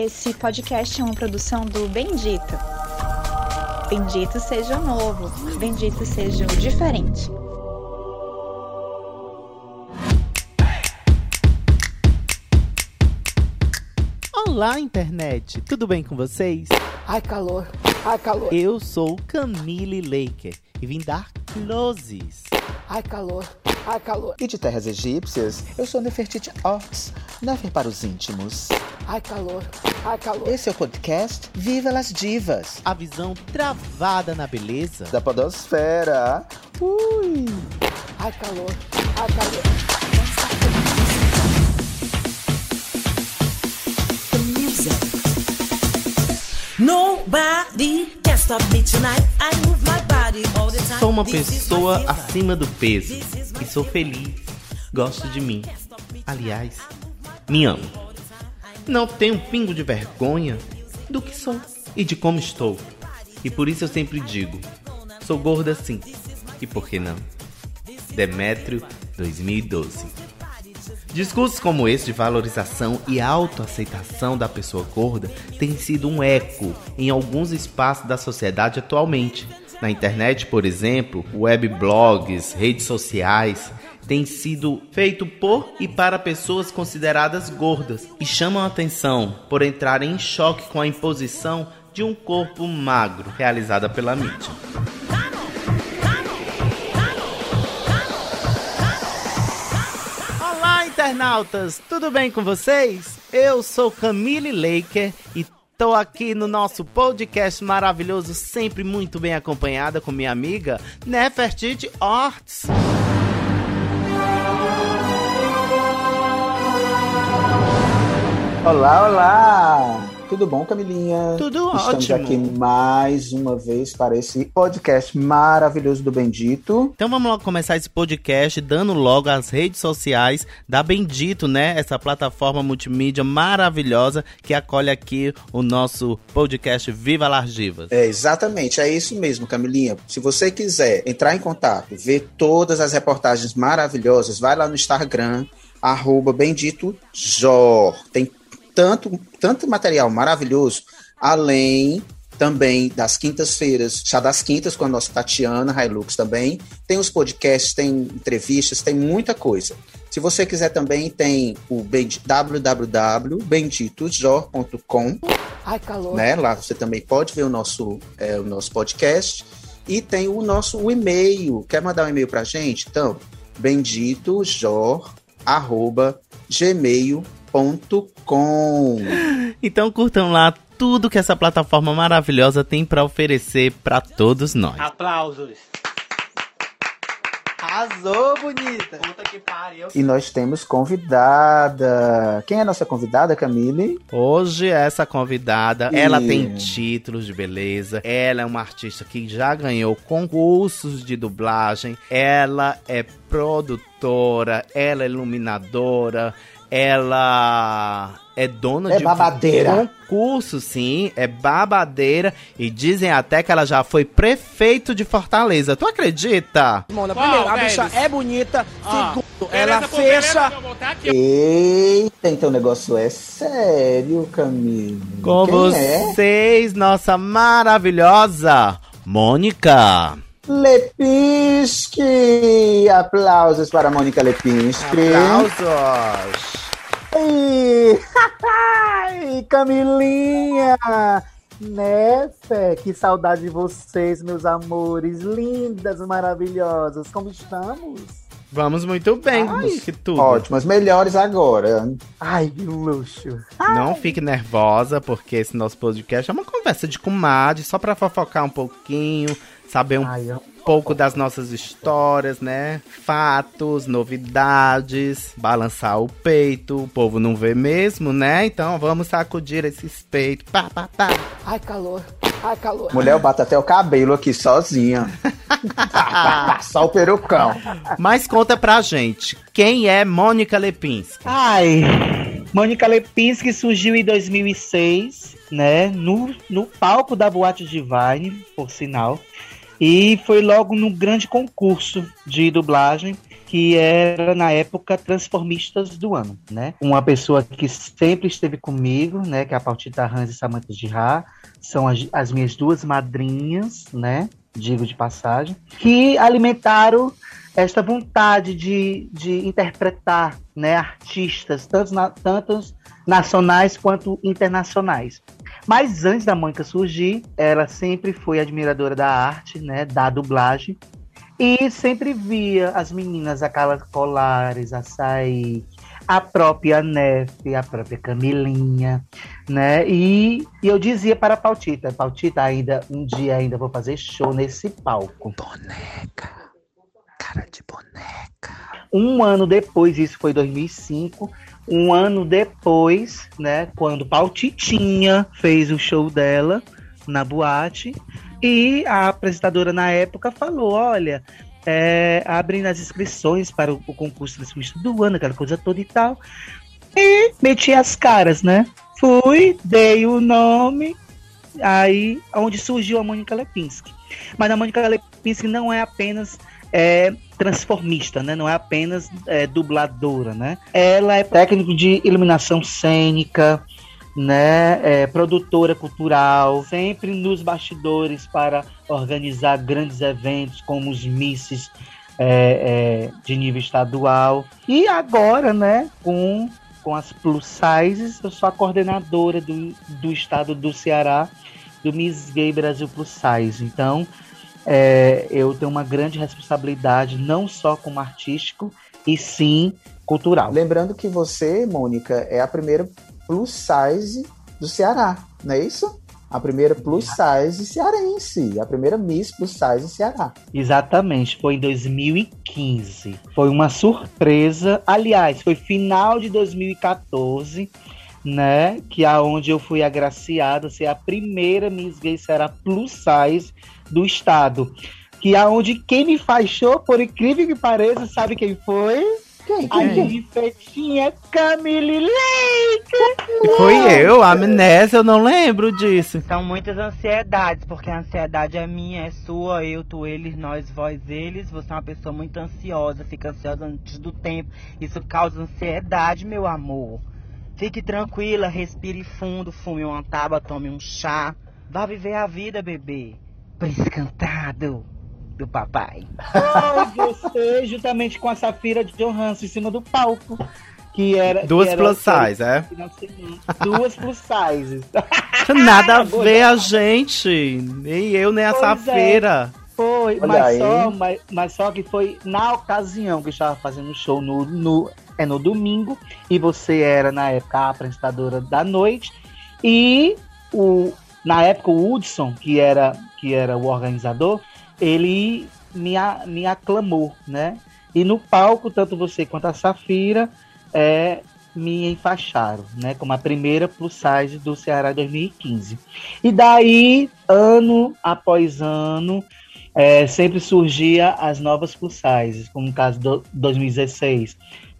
Esse podcast é uma produção do Bendito. Bendito seja o novo, bendito seja o diferente. Olá, internet! Tudo bem com vocês? Ai, calor! Ai, calor! Eu sou Camille Laker e vim dar closes. Ai, calor! Ai, calor! E de terras egípcias, eu sou Nefertiti Ox, Nefer para os íntimos. Ai, calor! Ai, calor! Esse é o podcast Viva las Divas, A visão travada na beleza. da podosfera. Ui! Ai, calor! Ai, calor! Nobody Sou uma pessoa acima do peso e sou feliz. Gosto de mim. Aliás, me amo. Não tenho um pingo de vergonha do que sou e de como estou. E por isso eu sempre digo: sou gorda sim. E por que não? Demétrio 2012. Discursos como esse de valorização e autoaceitação da pessoa gorda têm sido um eco em alguns espaços da sociedade atualmente. Na internet, por exemplo, webblogs, redes sociais têm sido feito por e para pessoas consideradas gordas e chamam a atenção por entrarem em choque com a imposição de um corpo magro realizada pela mídia. Internautas! Tudo bem com vocês? Eu sou Camille Laker e tô aqui no nosso podcast maravilhoso, sempre muito bem acompanhada com minha amiga Nefertiti Orts. Olá, olá! Tudo bom, Camilinha? Tudo Estamos ótimo. aqui mais uma vez para esse podcast maravilhoso do Bendito. Então vamos logo começar esse podcast dando logo as redes sociais da Bendito, né? Essa plataforma multimídia maravilhosa que acolhe aqui o nosso podcast Viva Largivas. É, exatamente, é isso mesmo, Camilinha. Se você quiser entrar em contato, ver todas as reportagens maravilhosas, vai lá no Instagram, arroba Bendito Jor. Tem tanto, tanto material maravilhoso, além também das quintas-feiras, chá das quintas com a nossa Tatiana Hilux também. Tem os podcasts, tem entrevistas, tem muita coisa. Se você quiser também, tem o bendi- www.benditosjor.com Ai, calor! né? Lá você também pode ver o nosso, é, o nosso podcast. E tem o nosso o e-mail. Quer mandar um e-mail pra gente? Então, benditojor.gmail.com Então curtam lá tudo que essa plataforma maravilhosa tem pra oferecer pra todos nós. Aplausos. Arrasou, bonita! Puta que pariu. E nós temos convidada. Quem é a nossa convidada, Camille? Hoje essa convidada, ela Ih. tem títulos de beleza, ela é uma artista que já ganhou concursos de dublagem, ela é produtora, ela é iluminadora, ela é dona É de babadeira. concurso, sim, é babadeira e dizem até que ela já foi prefeito de Fortaleza. Tu acredita? Mona, Qual primeiro, a deles? bicha é bonita. Ah. Segundo, ela fecha. beleza. Eita, então o negócio é sério, Camille. Com Quem é? vocês, nossa maravilhosa Mônica. Lepinski! Aplausos para a Mônica Lepinski. Aplausos. Ai, ai, Camilinha! Né, Fé? Que saudade de vocês, meus amores, lindas, maravilhosas. Como estamos? Vamos muito bem, Ai, que tudo. Ótimas, melhores agora. Ai, que luxo. Não fique nervosa, porque esse nosso podcast é uma conversa de comadre, só pra fofocar um pouquinho, saber um Ai, eu... pouco das nossas histórias, né? Fatos, novidades, balançar o peito. O povo não vê mesmo, né? Então vamos sacudir esses peitos. Pá, pá, pá. Ai, calor! Ai, calor! Mulher, eu bato até o cabelo aqui sozinha. Só o perucão. Mas conta pra gente, quem é Mônica Lepinski? Ai, Mônica Lepinski surgiu em 2006, né? No, no palco da Boate Divine, por sinal. E foi logo num grande concurso de dublagem que era na época Transformistas do Ano, né? Uma pessoa que sempre esteve comigo, né? Que é a Pautita Hans e Samantha Girard, são as, as minhas duas madrinhas, né? Digo de passagem, que alimentaram esta vontade de, de interpretar né, artistas, tanto, na, tantos nacionais quanto internacionais. Mas antes da Mônica surgir, ela sempre foi admiradora da arte, né, da dublagem, e sempre via as meninas, aquelas Colares, a Saí, a própria Nefe, a própria Camilinha, né? E, e, eu dizia para a Pautita, Pautita, ainda um dia ainda vou fazer show nesse palco. Boneca, cara de boneca. Um ano depois, isso foi 2005, um ano depois, né, quando Pautitinha fez o show dela na boate, e a apresentadora na época falou: olha, é, abrem as inscrições para o, o concurso de do ano, aquela coisa toda e tal. E meti as caras, né? Fui, dei o nome, aí onde surgiu a Mônica Lepinski. Mas a Mônica Lepinski não é apenas é, transformista, né? Não é apenas é, dubladora, né? Ela é técnico de iluminação cênica, né, é, produtora cultural, sempre nos bastidores para organizar grandes eventos como os Misses é, é, de nível estadual. E agora, né, com, com as plus sizes, eu sou a coordenadora do, do estado do Ceará do Miss Gay Brasil Plus Size. Então, é, eu tenho uma grande responsabilidade, não só como artístico, e sim cultural. Lembrando que você, Mônica, é a primeira plus size do Ceará, não é isso? A primeira plus size cearense, a primeira Miss plus size Ceará. Exatamente, foi em 2015. Foi uma surpresa, aliás, foi final de 2014, né, que é onde eu fui agraciada a ser a primeira Miss Gay Ceará plus size do estado. Que é onde quem me show, por incrível que pareça, sabe quem foi? Quem? A Quem? Rifetinha Camille Leite! Foi eu, a amnésia, eu não lembro disso. São muitas ansiedades, porque a ansiedade é minha, é sua, eu, tu, eles, nós, vós, eles. Você é uma pessoa muito ansiosa, fica ansiosa antes do tempo. Isso causa ansiedade, meu amor. Fique tranquila, respire fundo, fume uma tábua, tome um chá. Vá viver a vida, bebê. Príncipe cantado do papai. Foi você, juntamente com a Safira de Johansson em cima do palco. Que era, Duas que era plus size, é? Duas plus sizes. Nada a ver a gente. Nem eu, nem a Pois é. Safira. Foi, Olha mas aí. só, mas, mas só que foi na ocasião que eu estava fazendo show no, no, é no domingo, e você era, na época, a apresentadora da noite, e o, na época o Hudson, que era, que era o organizador, ele me, a- me aclamou, né? E no palco, tanto você quanto a Safira é, me enfaixaram, né? Como a primeira plus size do Ceará 2015. E daí, ano após ano, é, sempre surgia as novas plus sizes, como no caso do 2016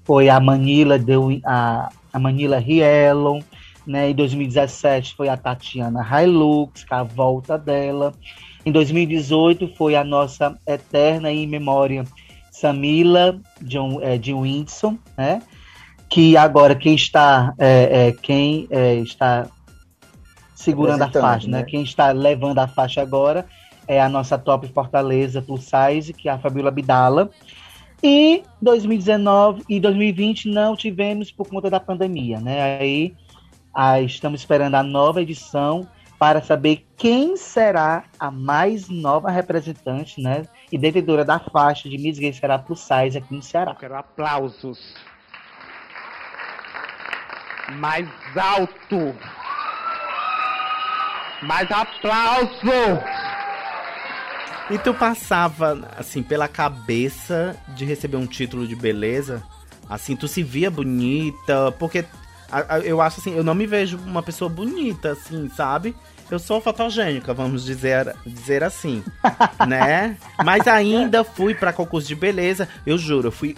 foi a Manila deu a, a Manila Rielon, né? Em 2017 foi a Tatiana Hilux, com a volta dela. Em 2018 foi a nossa eterna e em memória Samila John, é, de Winson, né? Que agora quem está é, é, quem é, está segurando a faixa, né? né? Quem está levando a faixa agora é a nossa top Fortaleza Plus Size, que é a Fabiola Bidala. E 2019 e 2020 não tivemos por conta da pandemia, né? Aí ah, estamos esperando a nova edição para saber quem será a mais nova representante, né? E devedora da faixa de Miss Gay será Plus Size aqui no Ceará. Quero aplausos. Mais alto. Mais aplauso. E tu passava, assim, pela cabeça de receber um título de beleza? Assim, tu se via bonita? Porque eu acho assim, eu não me vejo uma pessoa bonita, assim, sabe? Eu sou fotogênica, vamos dizer, dizer assim, né? Mas ainda fui pra concurso de beleza, eu juro, eu fui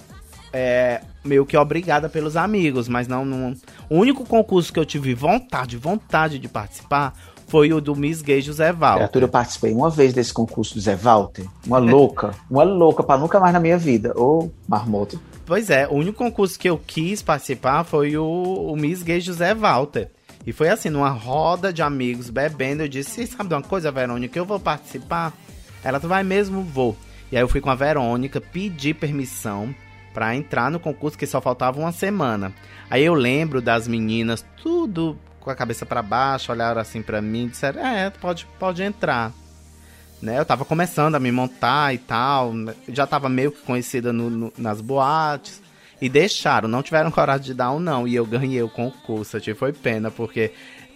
é, meio que obrigada pelos amigos, mas não, não. O único concurso que eu tive vontade, vontade de participar foi o do Miss Gay José Val. Criatura, eu participei uma vez desse concurso do Zé Walter. Uma louca. uma louca pra nunca mais na minha vida. Ô, marmoto. Pois é, o único concurso que eu quis participar foi o, o Miss Gay José Walter. E foi assim, numa roda de amigos bebendo, eu disse, sabe de uma coisa, Verônica, eu vou participar? Ela, tu vai mesmo? Vou. E aí eu fui com a Verônica, pedi permissão pra entrar no concurso, que só faltava uma semana. Aí eu lembro das meninas, tudo com a cabeça pra baixo, olharam assim pra mim e disseram, é, pode, pode entrar. Né, eu tava começando a me montar e tal, já tava meio que conhecida no- no- nas boates. E deixaram, não tiveram coragem de dar um não. E eu ganhei o concurso. Tive foi pena, porque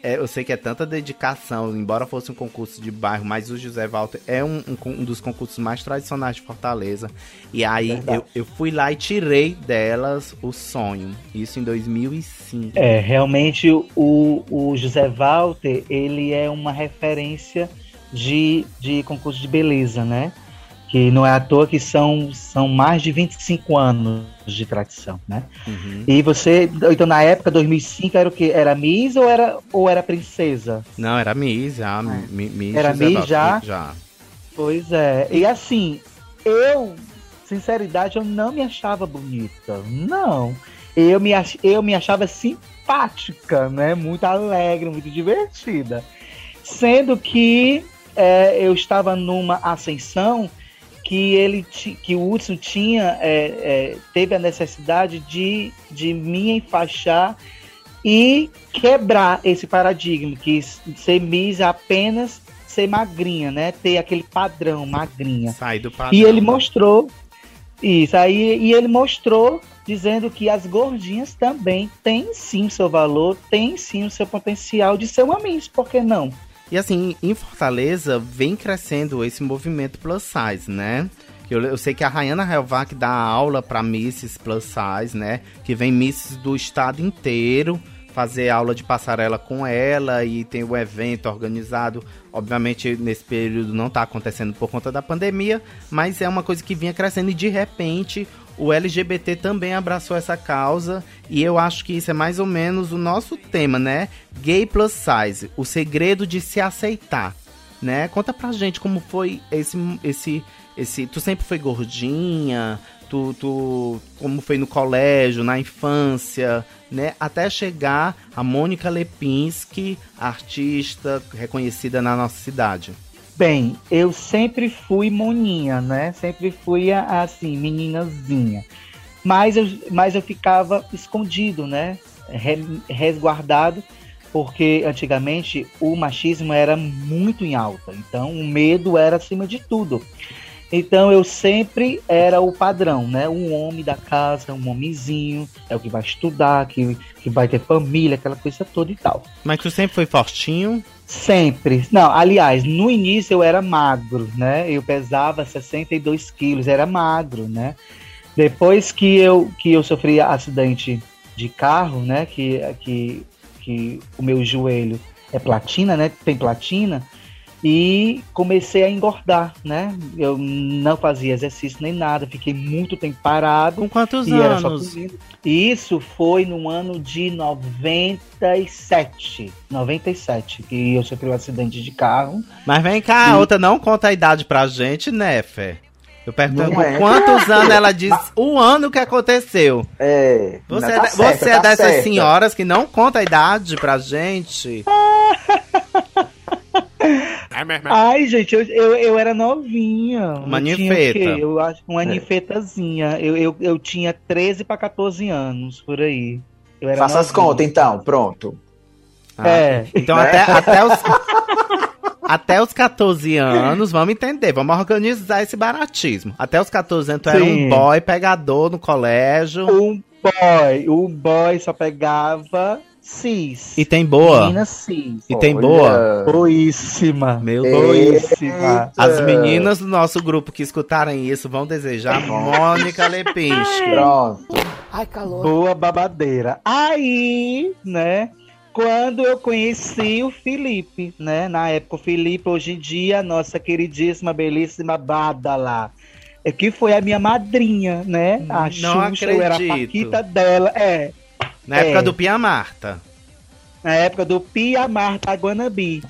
é, eu sei que é tanta dedicação, embora fosse um concurso de bairro, mas o José Walter é um, um um dos concursos mais tradicionais de Fortaleza. E aí eu, eu fui lá e tirei delas o sonho. Isso em 2005. É, realmente o, o José Walter, ele é uma referência de, de concurso de beleza, né? Que não é à toa que são, são mais de 25 anos de tradição, né? Uhum. E você, então na época, 2005, era o quê? Era Miss ou era, ou era princesa? Não, era Miss já. Mi- Miss É. Era Miss já? Já. Pois é. E assim, eu, sinceridade, eu não me achava bonita. Não. Eu me, ach, eu me achava simpática, né? Muito alegre, muito divertida. Sendo que é, eu estava numa ascensão que ele que o Hudson tinha é, é, teve a necessidade de, de me enfaixar e quebrar esse paradigma que ser Miss é apenas ser magrinha, né? Ter aquele padrão magrinha. Sai do padrão. E ele mostrou isso aí e ele mostrou dizendo que as gordinhas também têm sim seu valor, têm sim o seu potencial de ser uma Miss, por que não? E assim, em Fortaleza vem crescendo esse movimento plus size, né? Eu, eu sei que a Rayana Helvac dá aula para misses plus size, né? Que vem misses do estado inteiro fazer aula de passarela com ela e tem o evento organizado. Obviamente, nesse período não tá acontecendo por conta da pandemia, mas é uma coisa que vinha crescendo e de repente o LGBT também abraçou essa causa e eu acho que isso é mais ou menos o nosso tema, né? Gay plus size, o segredo de se aceitar, né? Conta pra gente como foi esse esse esse, tu sempre foi gordinha, tu, tu como foi no colégio, na infância, né? Até chegar a Mônica Lepinski, artista reconhecida na nossa cidade. Bem, eu sempre fui moninha, né? Sempre fui assim, meninazinha. Mas eu, mas eu ficava escondido, né? Re- resguardado, porque antigamente o machismo era muito em alta. Então o medo era acima de tudo. Então eu sempre era o padrão, né? Um homem da casa, um homenzinho, é o que vai estudar, que, que vai ter família, aquela coisa toda e tal. Mas tu sempre foi fortinho? Sempre. Não, aliás, no início eu era magro, né? Eu pesava 62 quilos, era magro, né? Depois que eu, que eu sofri acidente de carro, né? Que, que, que o meu joelho é platina, né? Tem platina. E comecei a engordar, né? Eu não fazia exercício nem nada, fiquei muito tempo parado. Com quantos anos? Isso foi no ano de 97. 97, que eu sofri um acidente de carro. Mas vem cá, a E- outra não conta a idade pra gente, né, Fé? Eu pergunto é. quantos anos ela diz o ano que aconteceu. É. Você, tá é, certa, você é tá dessas certa. senhoras que não conta a idade pra gente. Ai, gente, eu, eu, eu era novinha. Uma Eu tinha ninfeta. quê? Eu acho uma É. ninfetazinha. Eu, eu, eu tinha 13 para 14 anos, por aí. Eu era Faça as novinha. contas, então. Pronto. Ah, É. Então Né? até, até os. Até os 14 anos, vamos entender, vamos organizar esse baratismo. Até os 14 anos, tu era Sim. um boy pegador no colégio. Um boy. O boy só pegava cis. E tem boa. Menina cis. E tem Olha. boa. Boíssima. Meu. Deus. Boíssima. As meninas do nosso grupo que escutarem isso vão desejar Mônica Lepinski. Pronto. Ai, calor. Boa babadeira. Aí, né? Quando eu conheci o Felipe, né? Na época, o Felipe, hoje em dia, nossa queridíssima, belíssima Badala. É que foi a minha madrinha, né? A Não Xuxa, eu era a acredito. Paquita dela. É. Na época É. do Pia Marta. Na época do Pia Marta Guanabi.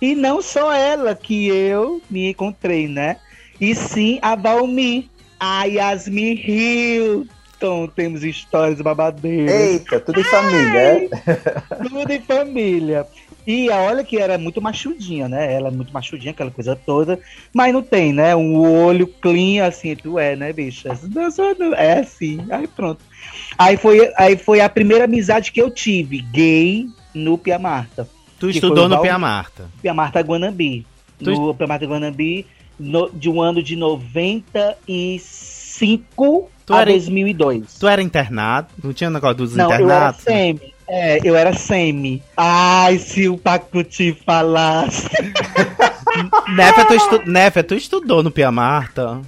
E não só ela que eu me encontrei, né? E sim a Valmi, a Yasmin Hilton. Temos histórias babadeiras. Eita, tudo em família, é? Tudo em família. E olha que era muito machudinha, né? Ela é muito machudinha, aquela coisa toda. Mas não tem, né? Um olho clean assim, tu é, né, bicha? Não, sou não. É assim. Aí pronto. Aí foi, aí foi a primeira amizade que eu tive, gay, no Pia Marta. Tu estudou no Val- Pia Marta. Pia Marta Guanambi. Tu- No Pia Marta Guanambi, no- de um ano de 95 Tu a era- 2002. Tu era internado? Não tinha negócio dos Não, eu era internatos? semi. É, eu era semi. Ai, se o Pacuti falasse. Néfia, tu, estu... Néfia, tu estudou no Pia Marta?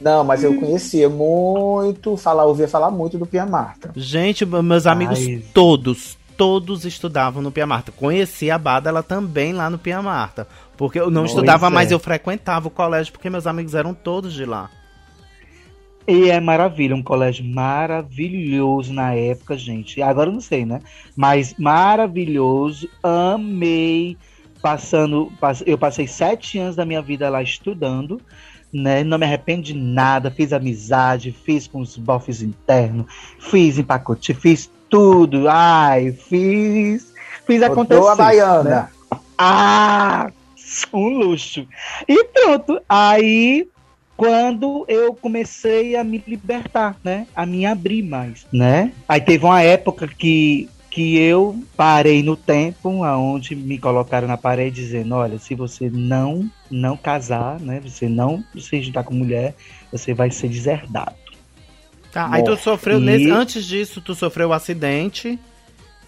Não, mas eu conhecia muito, falar, ouvia falar muito do Pia Marta. Gente, meus amigos Ai. todos, todos estudavam no Pia Marta. Conheci a Bada, ela também lá no Pia Marta. Porque eu não Pois estudava, é. mas eu frequentava o colégio, porque meus amigos eram todos de lá. E é maravilha, um colégio maravilhoso na época, gente. Agora eu não sei, né? Mas maravilhoso, amei. Passando, pass- eu passei sete anos da minha vida lá estudando, né? Não me arrependo de nada. Fiz amizade, fiz com os bofs internos, fiz em pacote, fiz tudo. Ai, fiz, fiz acontecer. A baiana. né? Ah, um luxo. E pronto. Aí, quando eu comecei a me libertar, né? A me abrir mais, né? Aí teve uma época que que eu parei no tempo, aonde me colocaram na parede dizendo, olha, se você não não casar, né? Você não se juntar com mulher, você vai ser deserdado. Tá, aí tu sofreu, E- nesse, antes disso, tu sofreu um acidente.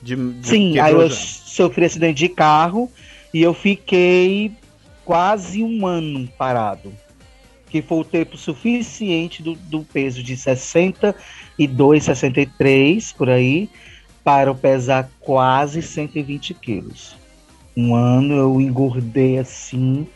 De, de- Sim, aí eu já. sofri acidente de carro e eu fiquei quase um ano parado. Que foi o tempo suficiente do, do peso de 62, 63, por aí, para eu pesar quase 120 quilos. Um ano eu engordei assim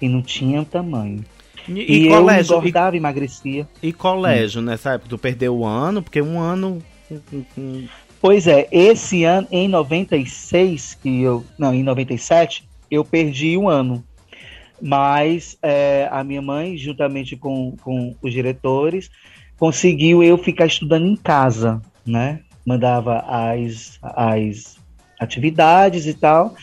e não tinha tamanho. E, E, eu colégio, e, engordava e emagrecia. e colégio nessa época, tu perdeu o ano, porque um ano. um- um- um- Pois é, esse ano, em 96, que eu. Não, em 97, eu perdi um ano. Mas é, a minha mãe, juntamente com, com os diretores, conseguiu eu ficar estudando em casa, né? Mandava as, as atividades e tal.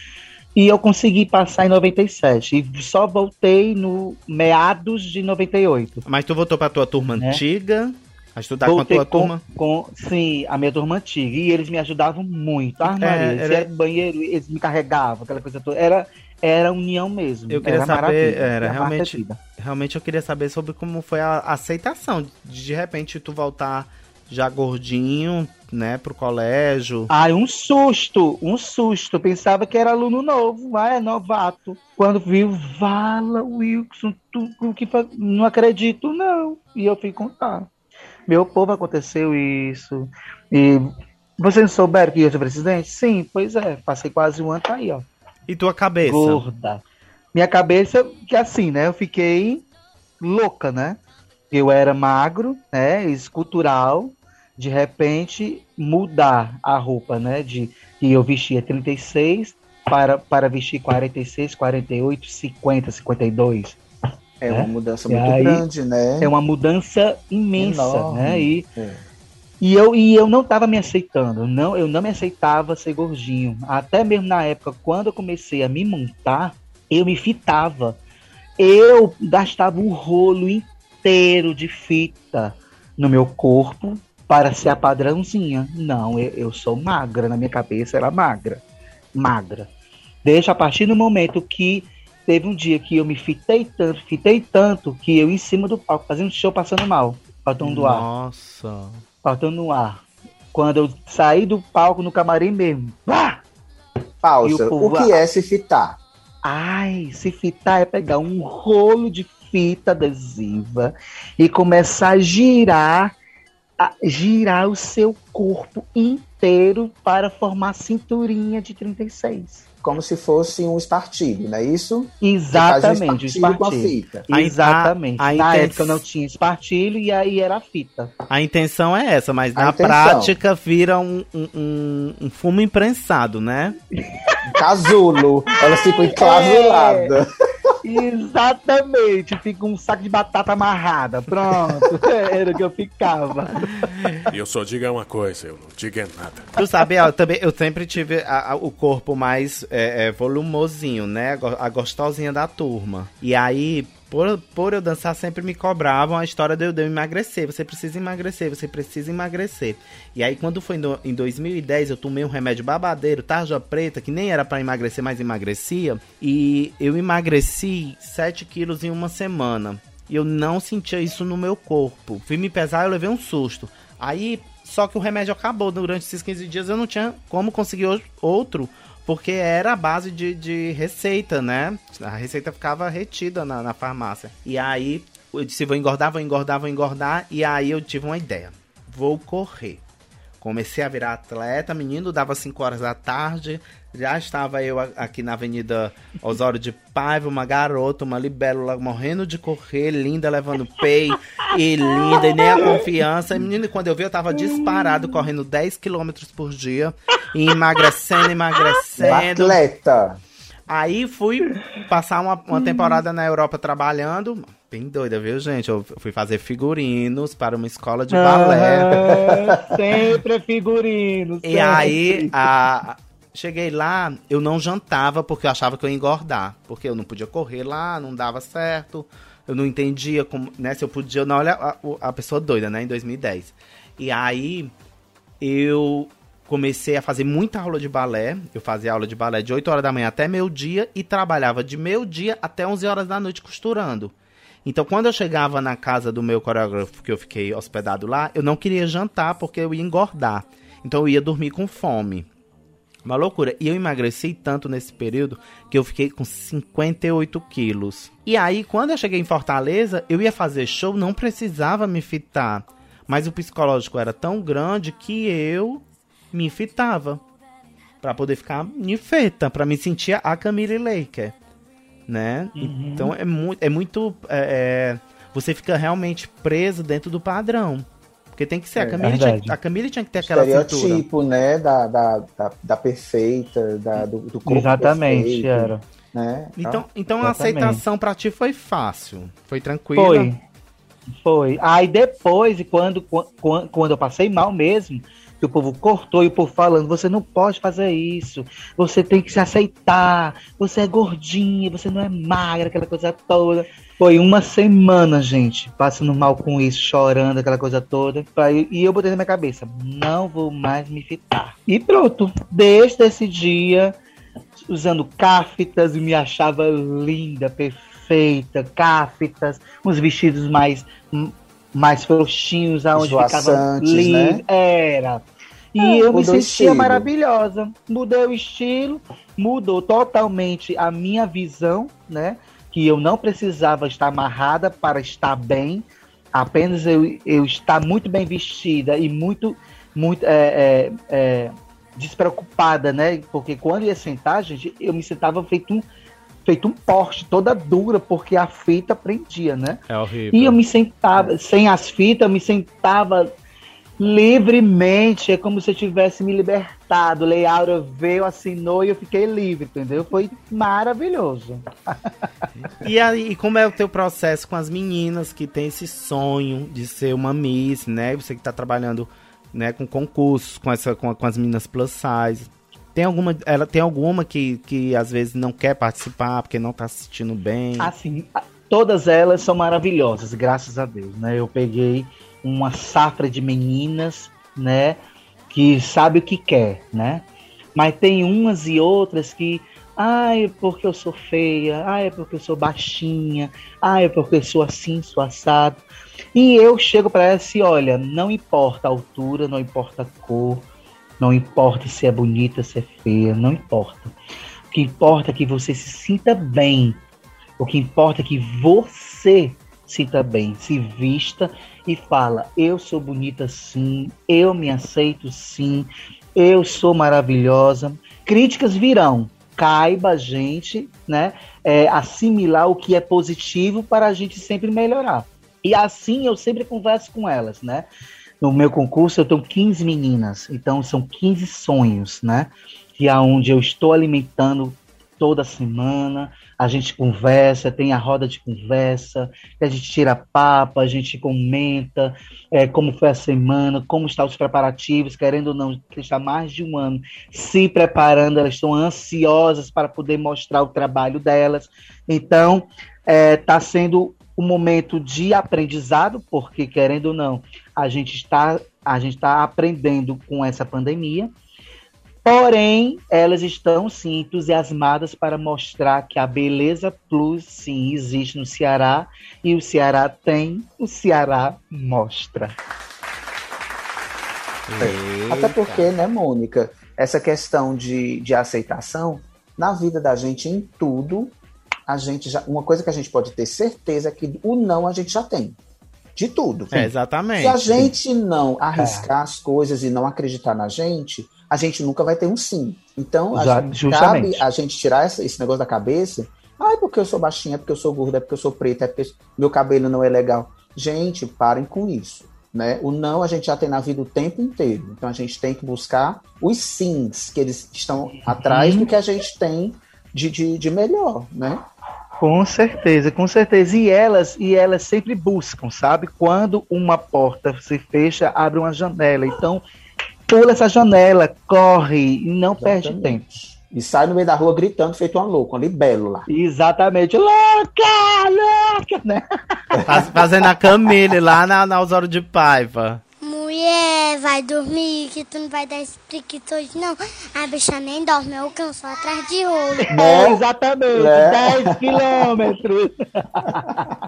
E eu consegui passar em 97. E só voltei no meados de 98. Mas tu voltou pra tua turma Né? antiga, a estudar com a Voltei tua turma. com, sim, a minha turma antiga. E eles me ajudavam muito. Ah, É, Maria, era- era... banheiro, eles me carregavam, aquela coisa toda. Era, era união mesmo. Eu queria era saber, era realmente-. Realmente eu queria saber sobre como foi a aceitação de de repente tu voltar já gordinho, né, pro colégio. Ai, um susto, um susto. Pensava que era aluno novo, ah, é novato. Quando viu, vala, Wilson, tu, o que não acredito, não. E eu fui contar. Meu povo, aconteceu isso. E vocês não souberam que eu sou presidente? Sim, pois é. Passei quase um ano, tá aí, ó. E tua cabeça? gorda. Minha cabeça, que assim, né? Eu fiquei louca, né? Eu era magro, né? Escultural. De repente, mudar a roupa, né? De que eu vestia 36 para, para vestir 46, 48, 50, 52. É uma mudança muito aí, grande, né? É uma mudança imensa, Enorme. né? E, É. e, eu, e eu não estava me aceitando, não, eu não me aceitava ser gordinho. Até mesmo na época, quando eu comecei a me montar, eu me fitava. Eu gastava um rolo inteiro de fita no meu corpo para ser a padrãozinha. Não, eu, eu sou magra, na minha cabeça era magra. Magra. Deixa a partir do momento que teve um dia que eu me fitei tanto, fitei tanto, que eu em cima do palco, fazendo show, passando mal, faltando ar Nossa. faltando ar. Quando eu saí do palco no camarim mesmo. E Pausa. o povo- O que é se fitar? Ai, se fitar é pegar um rolo de fita adesiva e começar a girar, girar o seu corpo inteiro para formar cinturinha de 36. Como se fosse um espartilho, não é isso? Exatamente, um espartilho com a fita. A- Exatamente. a- a Na inten- época não tinha espartilho e aí era a fita. A intenção é essa, mas A na intenção. prática vira um, um, um- um fumo imprensado, né? Casulo. Elas ficam enclasuladas. Exatamente, fica um saco de batata amarrada. Pronto, era o que eu ficava. E eu só digo uma coisa, eu não digo é nada. Tu sabe, eu, também, eu sempre tive a- a- o corpo mais é, é, volumosinho, né? A gostosinha da turma. E aí, por, por eu dançar, sempre me cobravam a história de eu, de eu emagrecer. Você precisa emagrecer, você precisa emagrecer. E aí, quando foi no- em 2010, eu tomei um remédio babadeiro, tarja preta, que nem era pra emagrecer, mas emagrecia. E eu emagreci 7 quilos em uma semana. E eu não sentia isso no meu corpo. Fui me pesar, eu levei um susto. Aí, só que o remédio acabou durante esses 15 dias, eu não tinha como conseguir outro, porque era a base de, de receita, né? A receita ficava retida na, na farmácia. E aí, eu disse, vou engordar, vou engordar, vou engordar. E aí eu tive uma ideia. Vou correr. Comecei a virar atleta, menino, dava 5 horas da tarde. Já estava eu aqui na Avenida Osório de Paiva, uma garota, uma libélula, morrendo de correr, linda, levando pei, e linda, e nem a confiança. E, menino, e quando eu vi, eu tava disparado, correndo 10 quilômetros por dia, e emagrecendo, emagrecendo. Atleta. Aí fui passar uma, uma temporada na Europa trabalhando. Bem doida, viu, gente? Eu fui fazer figurinos para uma escola de balé. Aham, sempre é figurino. E aí, a- cheguei lá, eu não jantava porque eu achava que eu ia engordar. Porque eu não podia correr lá, não dava certo. Eu não entendia como, né, se eu podia. Não, olha a, a pessoa doida, né, em 2010. E aí, eu comecei a fazer muita aula de balé. Eu fazia aula de balé de 8 horas da manhã até meio dia e trabalhava de meio dia até 11 horas da noite costurando. Então, quando eu chegava na casa do meu coreógrafo, que eu fiquei hospedado lá, eu não queria jantar porque eu ia engordar. Então, eu ia dormir com fome. Uma loucura. E eu emagreci tanto nesse período que eu fiquei com 58 quilos. E aí, quando eu cheguei em Fortaleza, eu ia fazer show, não precisava me fitar. Mas o psicológico era tão grande que eu me fitava. Pra poder ficar me feita, pra me sentir a Camille Laker. Né? Então é, mu é muito. é, é, você fica realmente preso dentro do padrão. Porque tem que ser. a, É, Camille tinha, a Camille tinha que ter aquela cintura. Estereotipo, né? Da, da, da, da perfeita, da, do, do corpo Exatamente, perfeito, era. Né? Então, então a Exatamente. aceitação pra ti foi fácil. Foi tranquila. Foi. Foi. Aí depois, e quando, quando, quando eu passei mal mesmo, que o povo cortou e o povo falando, você não pode fazer isso, você tem que se aceitar, você é gordinha, você não é magra, aquela coisa toda. Foi uma semana, gente, passando mal com isso, chorando, aquela coisa toda. E eu botei na minha cabeça, não vou mais me fitar. E pronto, desde esse dia, usando cáfitas e me achava linda, perfeita, cáfitas, uns vestidos mais mais frouxinhos, aonde ficava lindo. né? Era. E É, eu me sentia estilo. maravilhosa. Mudei o estilo, mudou totalmente a minha visão, né? Que eu não precisava estar amarrada para estar bem. Apenas eu, eu estar muito bem vestida e muito, muito é, é, é, despreocupada, né? Porque quando ia sentar, gente, eu me sentava feito um, feito um poste, toda dura, porque a fita prendia, né? É horrível. E eu me sentava, sem as fitas, eu me sentava livremente, é como se eu tivesse me libertado. Leaura veio, assinou e eu fiquei livre, entendeu? Foi maravilhoso. E aí, como é o teu processo com as meninas que tem esse sonho de ser uma Miss, né? Você que tá trabalhando, né, com concursos, com essa com, com as meninas plus size. Tem alguma, ela tem alguma que, que às vezes não quer participar porque não tá se sentindo bem? Assim, todas elas são maravilhosas, graças a Deus, né? Eu peguei uma safra de meninas, né? Que sabe o que quer, né? Mas tem umas e outras que, ai, porque eu sou feia, ai, porque eu sou baixinha, ai, porque eu sou assim, sou assado. E eu chego para ela assim, olha, não importa a altura, não importa a cor, não importa se é bonita, se é feia, não importa. O que importa é que você se sinta bem. O que importa é que você sinta bem, se vista e fala: eu sou bonita sim, eu me aceito sim, eu sou maravilhosa. Críticas virão. Caiba a gente, né, é, assimilar o que é positivo para a gente sempre melhorar. E assim eu sempre converso com elas, né? No meu concurso eu tenho 15 meninas, então são 15 sonhos, né? que é onde eu estou alimentando toda semana. A gente conversa, tem a roda de conversa, a gente tira papo, a gente comenta é, como foi a semana, como estão os preparativos, querendo ou não, está mais de um ano se preparando, elas estão ansiosas para poder mostrar o trabalho delas. Então, está sendo um momento de aprendizado, porque querendo ou não, a gente está a gente está aprendendo com essa pandemia. Porém, elas estão sim entusiasmadas para mostrar que a Beleza Plus sim existe no Ceará e o Ceará tem, o Ceará mostra. É. Até porque, né, Mônica, essa questão de, de aceitação, na vida da gente, em tudo, a gente já. Uma coisa que a gente pode ter certeza é que o não a gente já tem. De tudo. É, exatamente. Se a gente não arriscar é. as coisas e não acreditar na gente, a gente nunca vai ter um sim. Então, a gente, cabe a gente tirar essa, esse negócio da cabeça. Ah, é porque eu sou baixinha, é porque eu sou gorda, é porque eu sou preta, é porque meu cabelo não é legal. Gente, parem com isso. Né? O não a gente já tem na vida o tempo inteiro. Então a gente tem que buscar os sims, que eles estão atrás do que a gente tem de, de, de melhor, né? Com certeza, com certeza. E elas, e elas sempre buscam, sabe? Quando uma porta se fecha, abre uma janela. Então, pula essa janela, corre e não Exatamente. perde tempo. E sai no meio da rua gritando, feito uma louca, uma libelo lá. Exatamente. Louca, louca, né? Faz, fazendo a Camille lá na, na Osório de Paiva. Mulher, vai dormir, que tu não vai dar esse priquito hoje, não. A bicha nem dorme, eu canso atrás de rolo. É, exatamente, é. 10 quilômetros.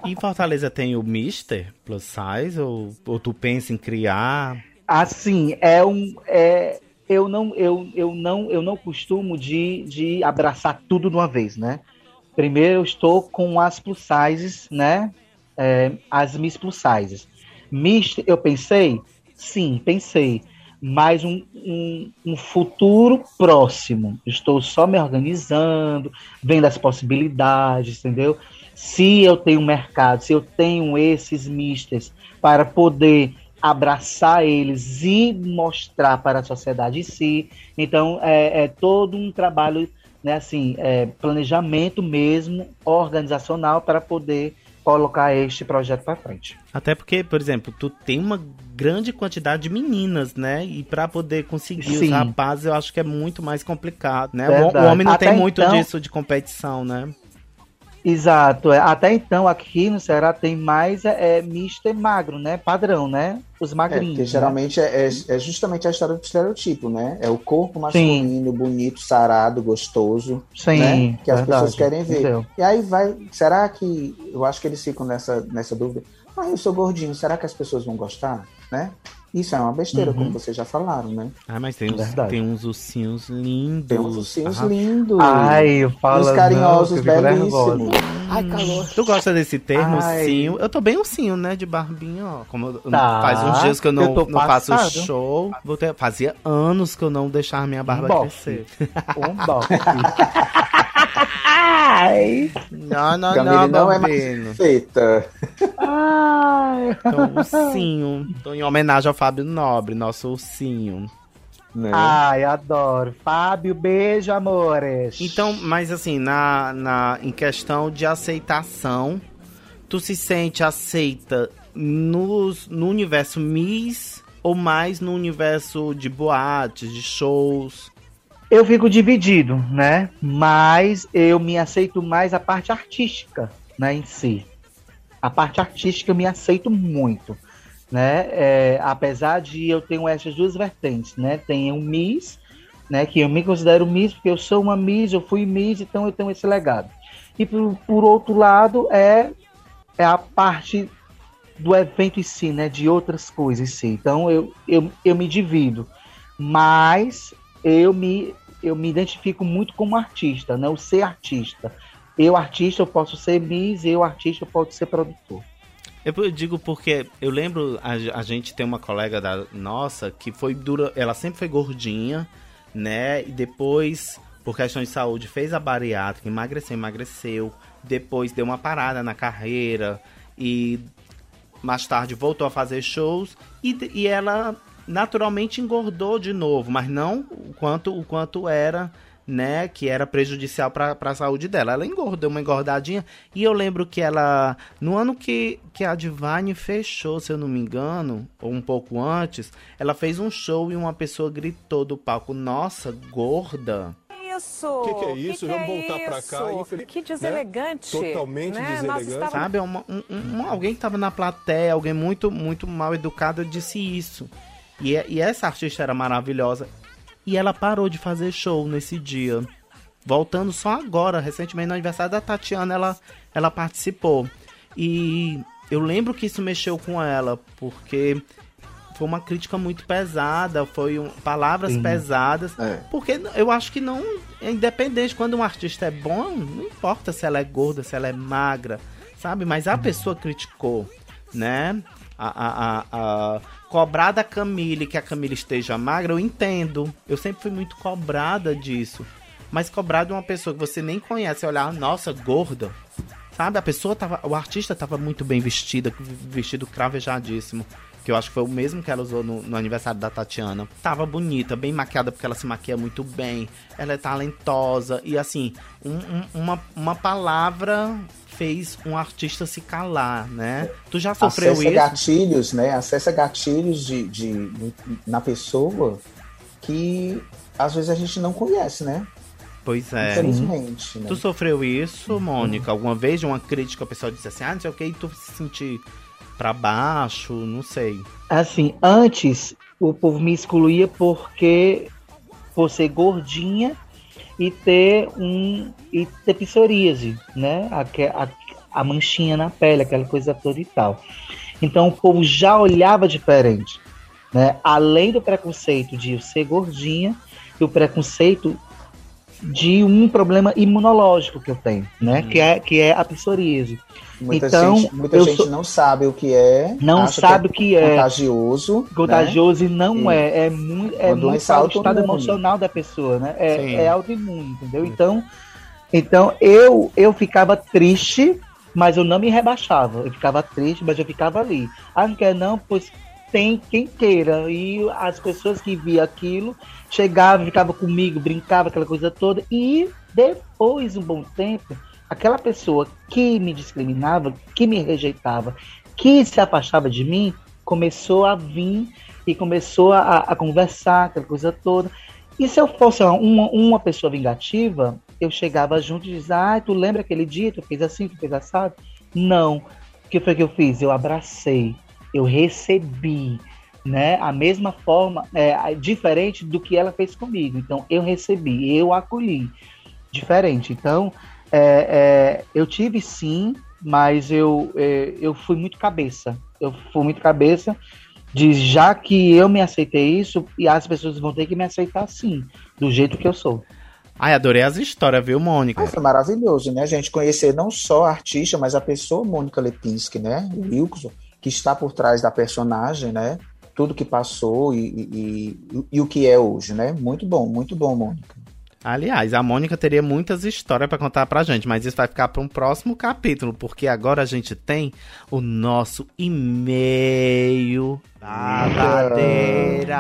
em Fortaleza tem o Mister Plus Size, ou, ou tu pensa em criar? Assim, é um... É, eu não, eu, eu não, eu não costumo de, de abraçar tudo de uma vez, né? Primeiro eu estou com as plus sizes, né? É, as Miss Plus Sizes. Mister, eu pensei Sim, pensei. Mas um, um, um, futuro próximo. Estou só me organizando, vendo as possibilidades, entendeu? Se eu tenho mercado, se eu tenho esses misters para poder abraçar eles e mostrar para a sociedade em si. Então, é, é todo um trabalho, né, assim, é, planejamento mesmo, organizacional, para poder colocar este projeto para frente. Até porque, por exemplo, tu tem uma grande quantidade de meninas, né? E para poder conseguir Sim. os rapazes, eu acho que é muito mais complicado, né? O, o, homem não Até tem muito então... disso de competição, né? Exato. É. Até então, aqui no Ceará tem mais é, é misto e magro, né? Padrão, né? Os é, magrinhos. É, porque né? geralmente é, é, justamente a história do estereotipo, né? É o corpo masculino, Sim. bonito, sarado, gostoso. Sim. Né? Que as verdade. pessoas querem ver. Entendeu. E aí vai. Será que. Eu acho que eles ficam nessa, nessa dúvida. Ah, eu sou gordinho, será que as pessoas vão gostar? Né? Isso é uma besteira, uhum. como vocês já falaram, né? Ah, mas tem, uns, tem uns ursinhos lindos. Tem uns ursinhos ah. lindos. Ai, eu falo. Uns carinhosos, belíssimos. Ai, calor. Tu gosta desse termo, Ai. ursinho? Eu tô bem ursinho, né? De barbinho, ó. Como tá. faz uns dias que eu não, eu não faço show. Ter, fazia anos que eu não deixava minha barba um crescer. Um bofe. Ai! Não, não, não, não é mais feita. Ai! Então, ursinho. Tô em homenagem ao Fábio Nobre, nosso ursinho. Né? Ai, adoro. Fábio, beijo, amores. Então, mas assim, na, na, em questão de aceitação, tu se sente aceita nos, no universo Miss ou mais no universo de boates, de shows? Eu fico dividido, né? Mas eu me aceito mais a parte artística, né, em si. A parte artística eu me aceito muito, né? É, apesar de eu ter essas duas vertentes, né? Tem o Miss, né? Que eu me considero Miss porque eu sou uma Miss, eu fui Miss, então eu tenho esse legado. E por, por outro lado é, é a parte do evento em si, né? De outras coisas em si. Então eu, eu, eu me divido. Mas eu me, eu me identifico muito como artista, né? O ser artista. Eu, artista, eu posso ser Miss, eu, artista, eu posso ser produtor. Eu digo porque eu lembro, a, a gente tem uma colega da nossa que foi dura, ela sempre foi gordinha, né? E depois, por questões de saúde, fez a bariátrica, emagreceu, emagreceu. Depois deu uma parada na carreira e mais tarde voltou a fazer shows e, e ela naturalmente engordou de novo, mas não o quanto, o quanto era, né, que era prejudicial para a saúde dela. Ela engordou uma engordadinha e eu lembro que ela, no ano que, que a Divine fechou, se eu não me engano, ou um pouco antes, ela fez um show e uma pessoa gritou do palco: Nossa, gorda! Isso. O que, que é isso? Que Vamos que é voltar pra cá. infeliz- Que né? deselegante. Totalmente né? Deselegante. estávamos- Sabe, é uma- um- um- alguém que tava na plateia, alguém muito, muito mal educado, disse isso. E, é- e essa artista era maravilhosa. E ela parou de fazer show nesse dia. Voltando só agora, recentemente no aniversário da Tatiana, ela, ela participou. E eu lembro que isso mexeu com ela, porque foi uma crítica muito pesada, foi um- palavras Sim. pesadas. É. Porque eu acho que não. É independente, quando um artista é bom, não importa se ela é gorda, se ela é magra, sabe? Mas a pessoa criticou, né? A, a, a, a- cobrar da Camille que a Camille esteja magra, eu entendo. Eu sempre fui muito cobrada disso. Mas cobrar de uma pessoa que você nem conhece, olhar, nossa, gorda. Sabe? A pessoa tava. O artista tava muito bem vestida, vestido cravejadíssimo. Que eu acho que foi o mesmo que ela usou no, no aniversário da Tatiana. Tava bonita, bem maquiada, porque ela se maquia muito bem. Ela é talentosa. E assim, um- um- uma, uma palavra fez um artista se calar, né? Tu já sofreu Acessa isso? gatilhos, né? Acessa gatilhos de, de, na pessoa que às vezes a gente não conhece, né? Pois é. Infelizmente, né? Tu sofreu isso, Mônica? Alguma vez de uma crítica, o pessoal disse assim, ah, não sei o que, e tu se sentir pra baixo, não sei. Assim, antes o povo me excluía porque por ser gordinha e ter um e ter psoríase, né? Aque- A, a manchinha na pele, aquela coisa toda e tal. Então o povo já olhava diferente, né? Além do preconceito de ser gordinha, e o preconceito de um problema imunológico que eu tenho, né? Que é que é a psoríase. Muita então, gente, muita gente sou- não sabe o que é. Não acha sabe o que é. Contagioso. né? Contagioso e não E é. É muito, é muito o estado autoimune. emocional da pessoa, né? É, Sim. é autoimune, entendeu? Então, então eu, eu ficava triste, mas eu não me rebaixava. Eu ficava triste, mas eu ficava ali. Ah, não quer não? Pois tem quem queira. E as pessoas que via aquilo chegavam, ficavam comigo, brincavam, aquela coisa toda. E depois, de um bom tempo, aquela pessoa que me discriminava, que me rejeitava, que se afastava de mim, começou a vir e começou a, a conversar, aquela coisa toda. E se eu fosse uma, uma pessoa vingativa, eu chegava junto e dizia, ah, tu lembra aquele dia, tu fez assim, tu fez assado? Não. O que foi que eu fiz? Eu abracei, eu recebi, né? A mesma forma, é, diferente do que ela fez comigo. Então, eu recebi, eu acolhi. Diferente. Então, é, é, eu tive sim, mas eu, é, eu fui muito cabeça. Eu fui muito cabeça de já que eu me aceitei isso, e as pessoas vão ter que me aceitar sim, do jeito que eu sou. Ai, adorei as histórias, viu, Mônica? Ah, foi maravilhoso, né? A gente conhecer não só a artista, mas a pessoa Mônica Lepinski, né? O Wilson, que está por trás da personagem, né? Tudo que passou e, e, e- e o que é hoje, né? Muito bom, muito bom, Mônica. Aliás, a Mônica teria muitas histórias pra contar pra gente, mas isso vai ficar para um próximo capítulo, porque agora a gente tem o nosso e-mail babadeira.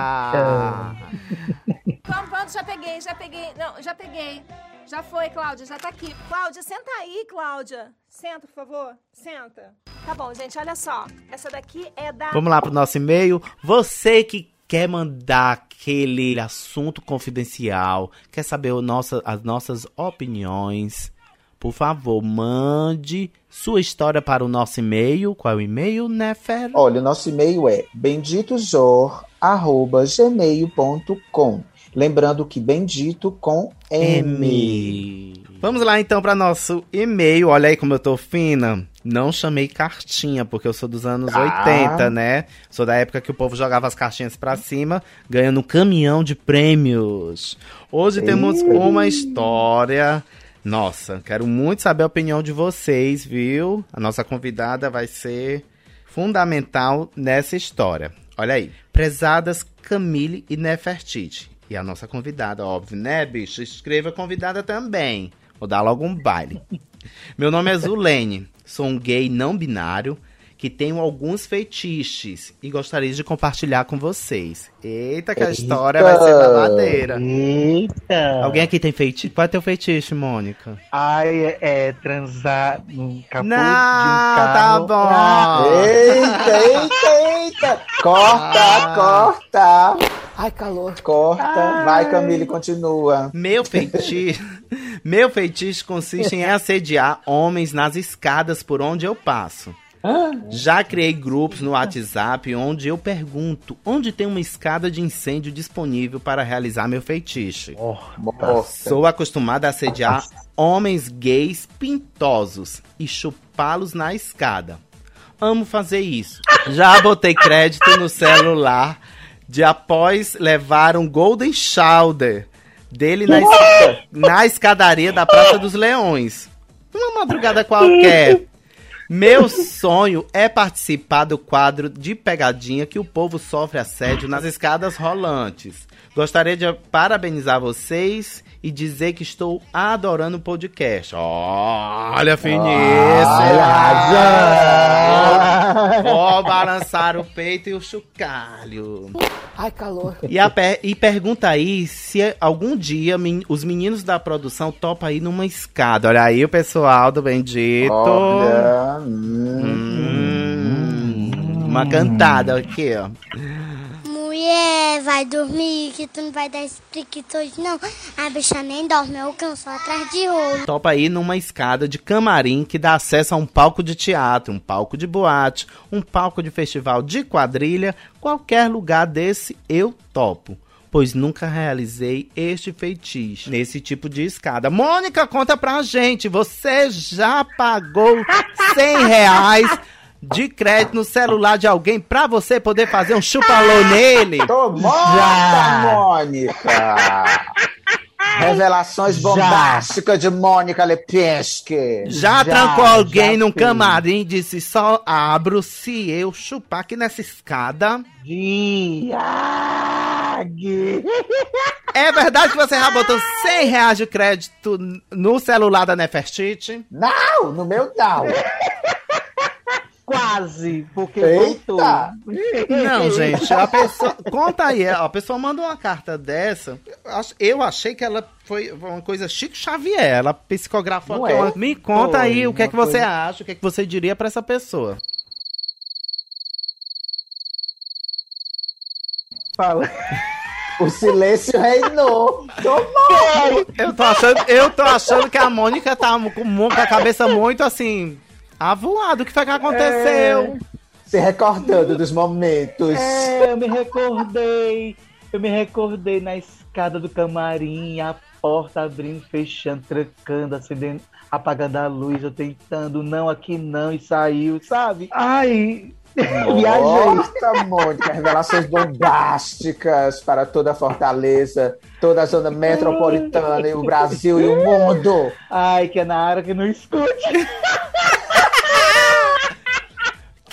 Pronto, pronto, já peguei, já peguei. Não, já peguei. Já foi, Cláudia, já tá aqui. Cláudia, senta aí, Cláudia. Senta, por favor. Senta. Tá bom, gente, olha só. Essa daqui é da. Vamos lá pro nosso e-mail. Você que quer mandar aquele assunto confidencial, quer saber o nossa, as nossas opiniões, por favor, mande sua história para o nosso e-mail. Qual é o e-mail, Nefer? Olha, o nosso e-mail é benditojor.gmail.com Lembrando que bendito com M. M. Vamos lá então para nosso e-mail. Olha aí como eu tô fina. Não chamei cartinha, porque eu sou dos anos Ah. 80, né? Sou da época que o povo jogava as cartinhas pra cima, ganhando um caminhão de prêmios. Hoje temos Ih. uma história. Nossa, quero muito saber a opinião de vocês, viu? A nossa convidada vai ser fundamental nessa história. Olha aí. Prezadas Camille e Nefertiti. E a nossa convidada, óbvio, né, bicho? Escreva convidada também. Vou dar logo um baile. Meu nome é Zulene. Sou um gay não binário que tenho alguns feitiços e gostaria de compartilhar com vocês. Eita, que a Eita. história vai ser babadeira. Eita! Alguém aqui tem feitiço? Qual é teu feitiço, Mônica? Ai, é, é transar num capô Não, de um tá carro. bom. Ah, Eita, eita, eita! Corta, Ah. corta! Ai, calor. Corta. Vai, Camille, continua. Meu feitiço, meu feitiço consiste em assediar homens nas escadas por onde eu passo. Já criei grupos no WhatsApp onde eu pergunto onde tem uma escada de incêndio disponível para realizar meu feitiço. Morta. Sou acostumada a assediar homens gays pintosos e chupá-los na escada. Amo fazer isso. Já botei crédito no celular de após levar um Golden Shower dele na, es- na escadaria da Praça dos Leões. Uma madrugada qualquer. Meu sonho é participar do quadro de pegadinha que o povo sofre assédio nas escadas rolantes. Gostaria de parabenizar vocês e dizer que estou adorando o podcast. Olha, finíssimo! Vou balançar o peito e o chocalho. Ai, calor. E, a per- e pergunta aí se algum dia men- os meninos da produção topam aí numa escada. Olha aí o pessoal do Bendito. Olha. hum. Hum, uma cantada aqui, ó. Mulher, vai dormir que tu não vai dar esse preguiça hoje, não. A bicha nem dorme, eu canso atrás de rolo. Topa aí numa escada de camarim que dá acesso a um palco de teatro, um palco de boate, um palco de festival de quadrilha, qualquer lugar desse eu topo. Pois nunca realizei este feitiço nesse tipo de escada. Mônica, conta pra gente, você já pagou 100 reais de crédito no celular de alguém pra você poder fazer um chupalô nele? Tô morta, Mônica! Revelações bombásticas de Mônica Lepinski. Já, trancou alguém num camarim e disse só abro se eu chupar aqui nessa escada? Viag. É verdade que você já botou 100 reais de crédito no celular da Nefertiti? Não, no meu não. Quase, porque Eita. voltou. Não, gente, a pessoa. Conta aí, a pessoa manda uma carta dessa. eu ach- Eu achei que ela foi uma coisa Chico Xavier. Ela psicografou é? uma- Me conta Foi, aí o que é que você coisa- acha, o que é que você diria pra essa pessoa. Fala. O silêncio reinou. Tô morta. Eu tô achando, eu tô achando que a Mônica tá com a cabeça muito assim. Avoada, o que foi que aconteceu? Se recordando dos momentos. É, eu me recordei. Eu me recordei na escada do camarim, a porta abrindo, fechando, trancando, acendendo, apagando a luz, eu tentando, não, aqui não, e saiu, sabe? Ai, viajei. Nossa, Mônica, revelações bombásticas para toda a Fortaleza, toda a zona metropolitana, e o Brasil e o mundo. Ai, que é na área que não escute.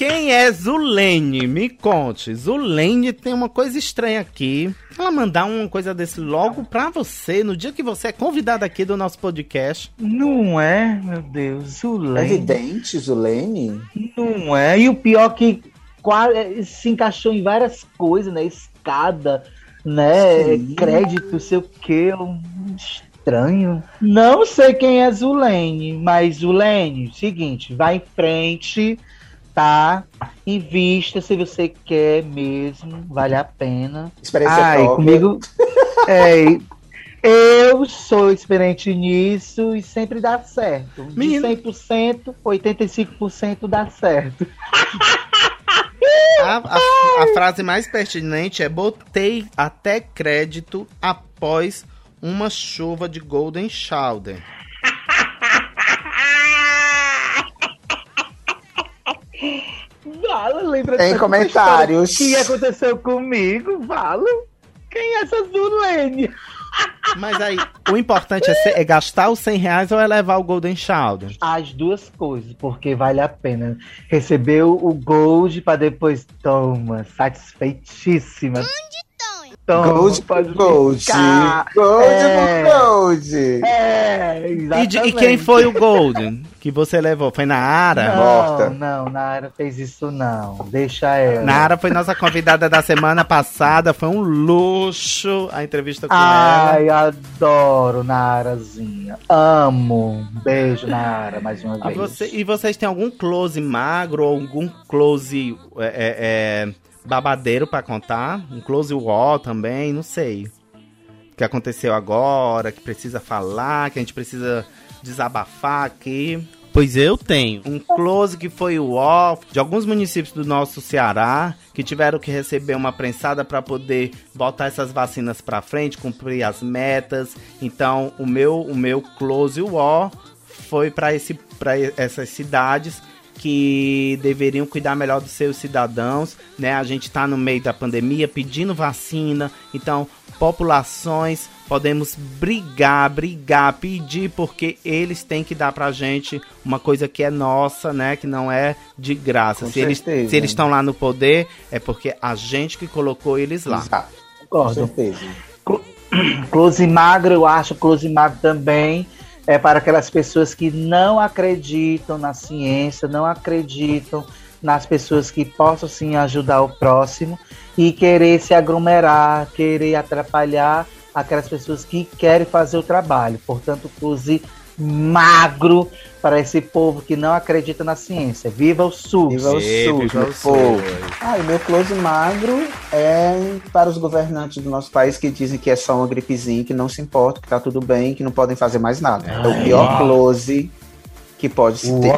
Quem é Zulene? Me conte. Zulene tem uma coisa estranha aqui. Ela mandar uma coisa desse logo pra você, no dia que você é convidado aqui do nosso podcast. Não é, meu Deus, Zulene. Evidente, Zulene. Não é. E o pior que quase se encaixou em várias coisas, né? Escada, né? Sim. Crédito, sei o quê. Estranho. Não sei quem é Zulene, mas Zulene, seguinte, vai em frente, tá? Invista se você quer mesmo, vale a pena. Experiência Ai, própria. comigo. É, eu sou experiente nisso e sempre dá certo. De Menino. 100%, 85% dá certo. A, a- a frase mais pertinente é: botei até crédito após uma chuva de Golden Shower. Vala, lembra Tem comentários. história que aconteceu comigo? Vala. Quem é essa Zulene? Mas aí, o importante é, ser- é gastar os 100 reais ou é levar o Golden Shower? As duas coisas, porque vale a pena. Recebeu o gold pra depois, toma, satisfeitíssima. Toma, Gold, pode Gold. ficar. Gold É. por Gold. É, E, de- e exatamente. quem foi o Golden que você levou? Foi na Ara? Morta. Não, não, Nara fez isso não. Deixa ela. Nara foi nossa convidada da semana passada. Foi um luxo a entrevista com ela. Ai, adoro Narazinha. Amo. Beijo, Nara, mais uma vez. você- e vocês têm algum close magro ou algum close é, é, é, babadeiro pra contar? Um close wall também? Não sei. O que aconteceu agora, que precisa falar, que a gente precisa desabafar aqui. Pois eu tenho um close que foi o off de alguns municípios do nosso Ceará que tiveram que receber uma prensada para poder botar essas vacinas para frente, cumprir as metas. Então, o meu o meu close wall foi para esse para essas cidades que deveriam cuidar melhor dos seus cidadãos, né? A gente está no meio da pandemia pedindo vacina, então populações podemos brigar, brigar, pedir porque eles têm que dar pra gente uma coisa que é nossa, né? Que não é de graça. Com se eles certeza. se eles estão lá no poder é porque a gente que colocou eles lá. Exato, com Concordo. certeza. Close magro, eu acho close magro também é para aquelas pessoas que não acreditam na ciência, não acreditam nas pessoas que possam sim ajudar o próximo e querer se aglomerar, querer atrapalhar aquelas pessoas que querem fazer o trabalho. Portanto, close magro para esse povo que não acredita na ciência. Viva o SUS! Viva o SUS, meu povo. Ah, e meu close magro é para os governantes do nosso país que dizem que é só uma gripezinha, que não se importa, que tá tudo bem, que não podem fazer mais nada. É o pior close que pode se ter.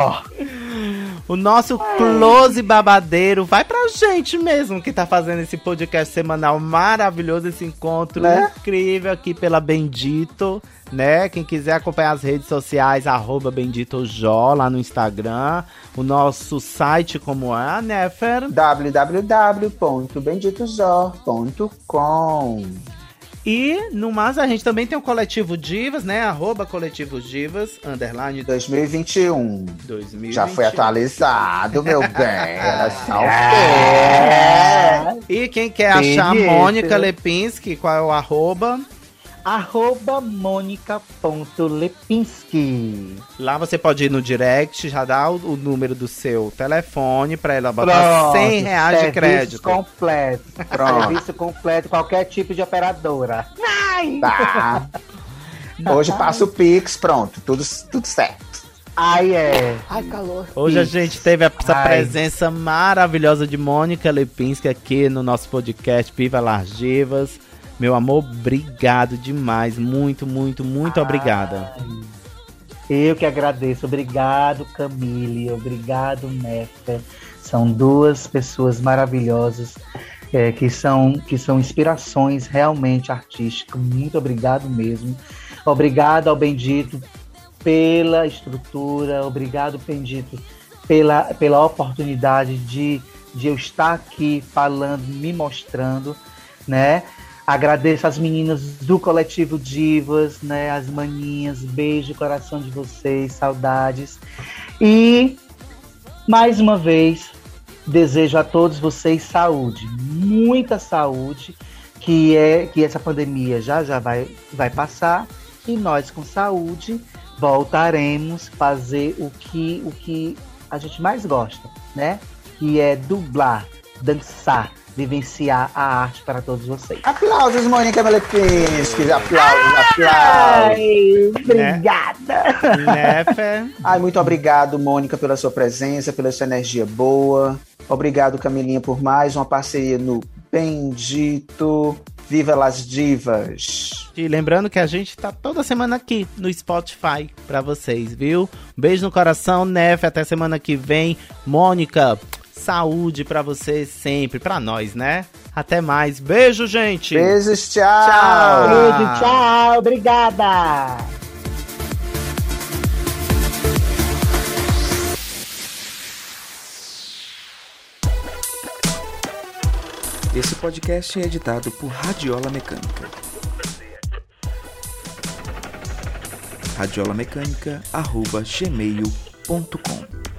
O nosso close babadeiro vai pra gente mesmo que tá fazendo esse podcast semanal maravilhoso, esse encontro Né? incrível aqui pela Bendito, né? Quem quiser acompanhar as redes sociais, arroba BenditoJó lá no Instagram. O nosso site, como é, né, Fer? www.benditojor.com E no mais a gente também tem o Coletivo Divas, né? Arroba Coletivo Divas, underline 2021. 2020. Já foi atualizado, meu bem. Era só o É. E quem quer achar a Mônica? Lepinski, qual é o arroba? Arroba Mônica.lepinski. Lá você pode ir no direct, já dá o, o número do seu telefone pra ela botar 100 reais de serviço crédito. completo. Pronto. Serviço completo, qualquer tipo de operadora. Tá. Hoje passa o Pix, pronto, tudo, tudo certo. Ai, é. Ai, calor. Hoje a gente teve essa Ai. presença maravilhosa de Mônica Lepinski aqui no nosso podcast Viva Las Divas. Meu amor, obrigado demais. Muito, muito, muito obrigada. Eu que agradeço. Obrigado, Camille. Obrigado, Nefer. São duas pessoas maravilhosas é, que, são, que são inspirações realmente artísticas. Muito obrigado mesmo. Obrigado ao Bendito pela estrutura. Obrigado, Bendito, pela, pela oportunidade de, de eu estar aqui falando, me mostrando, né? Agradeço as meninas do coletivo Divas, né? As maninhas, beijo coração de vocês, saudades. E mais uma vez desejo a todos vocês saúde, muita saúde, que é que essa pandemia já já vai vai passar e nós com saúde voltaremos fazer o que o que a gente mais gosta, né? Que é dublar, dançar, vivenciar a arte para todos vocês. Aplausos, Mônica Melepinski. Aplausos, aplausos. obrigada. Né? Ai, muito obrigado, Mônica, pela sua presença, pela sua energia boa. Obrigado, Camilinha, por mais uma parceria no Bendito. Viva las divas. E lembrando que a gente tá toda semana aqui no Spotify pra vocês, viu? Um beijo no coração, Nef, até semana que vem. Mônica, saúde pra vocês sempre, pra nós, né? Até mais. Beijo, gente. Beijos, tchau. Tchau. Beijo, tchau, obrigada. Esse podcast é editado por Radiola Mecânica. radiolamecânica.gmail.com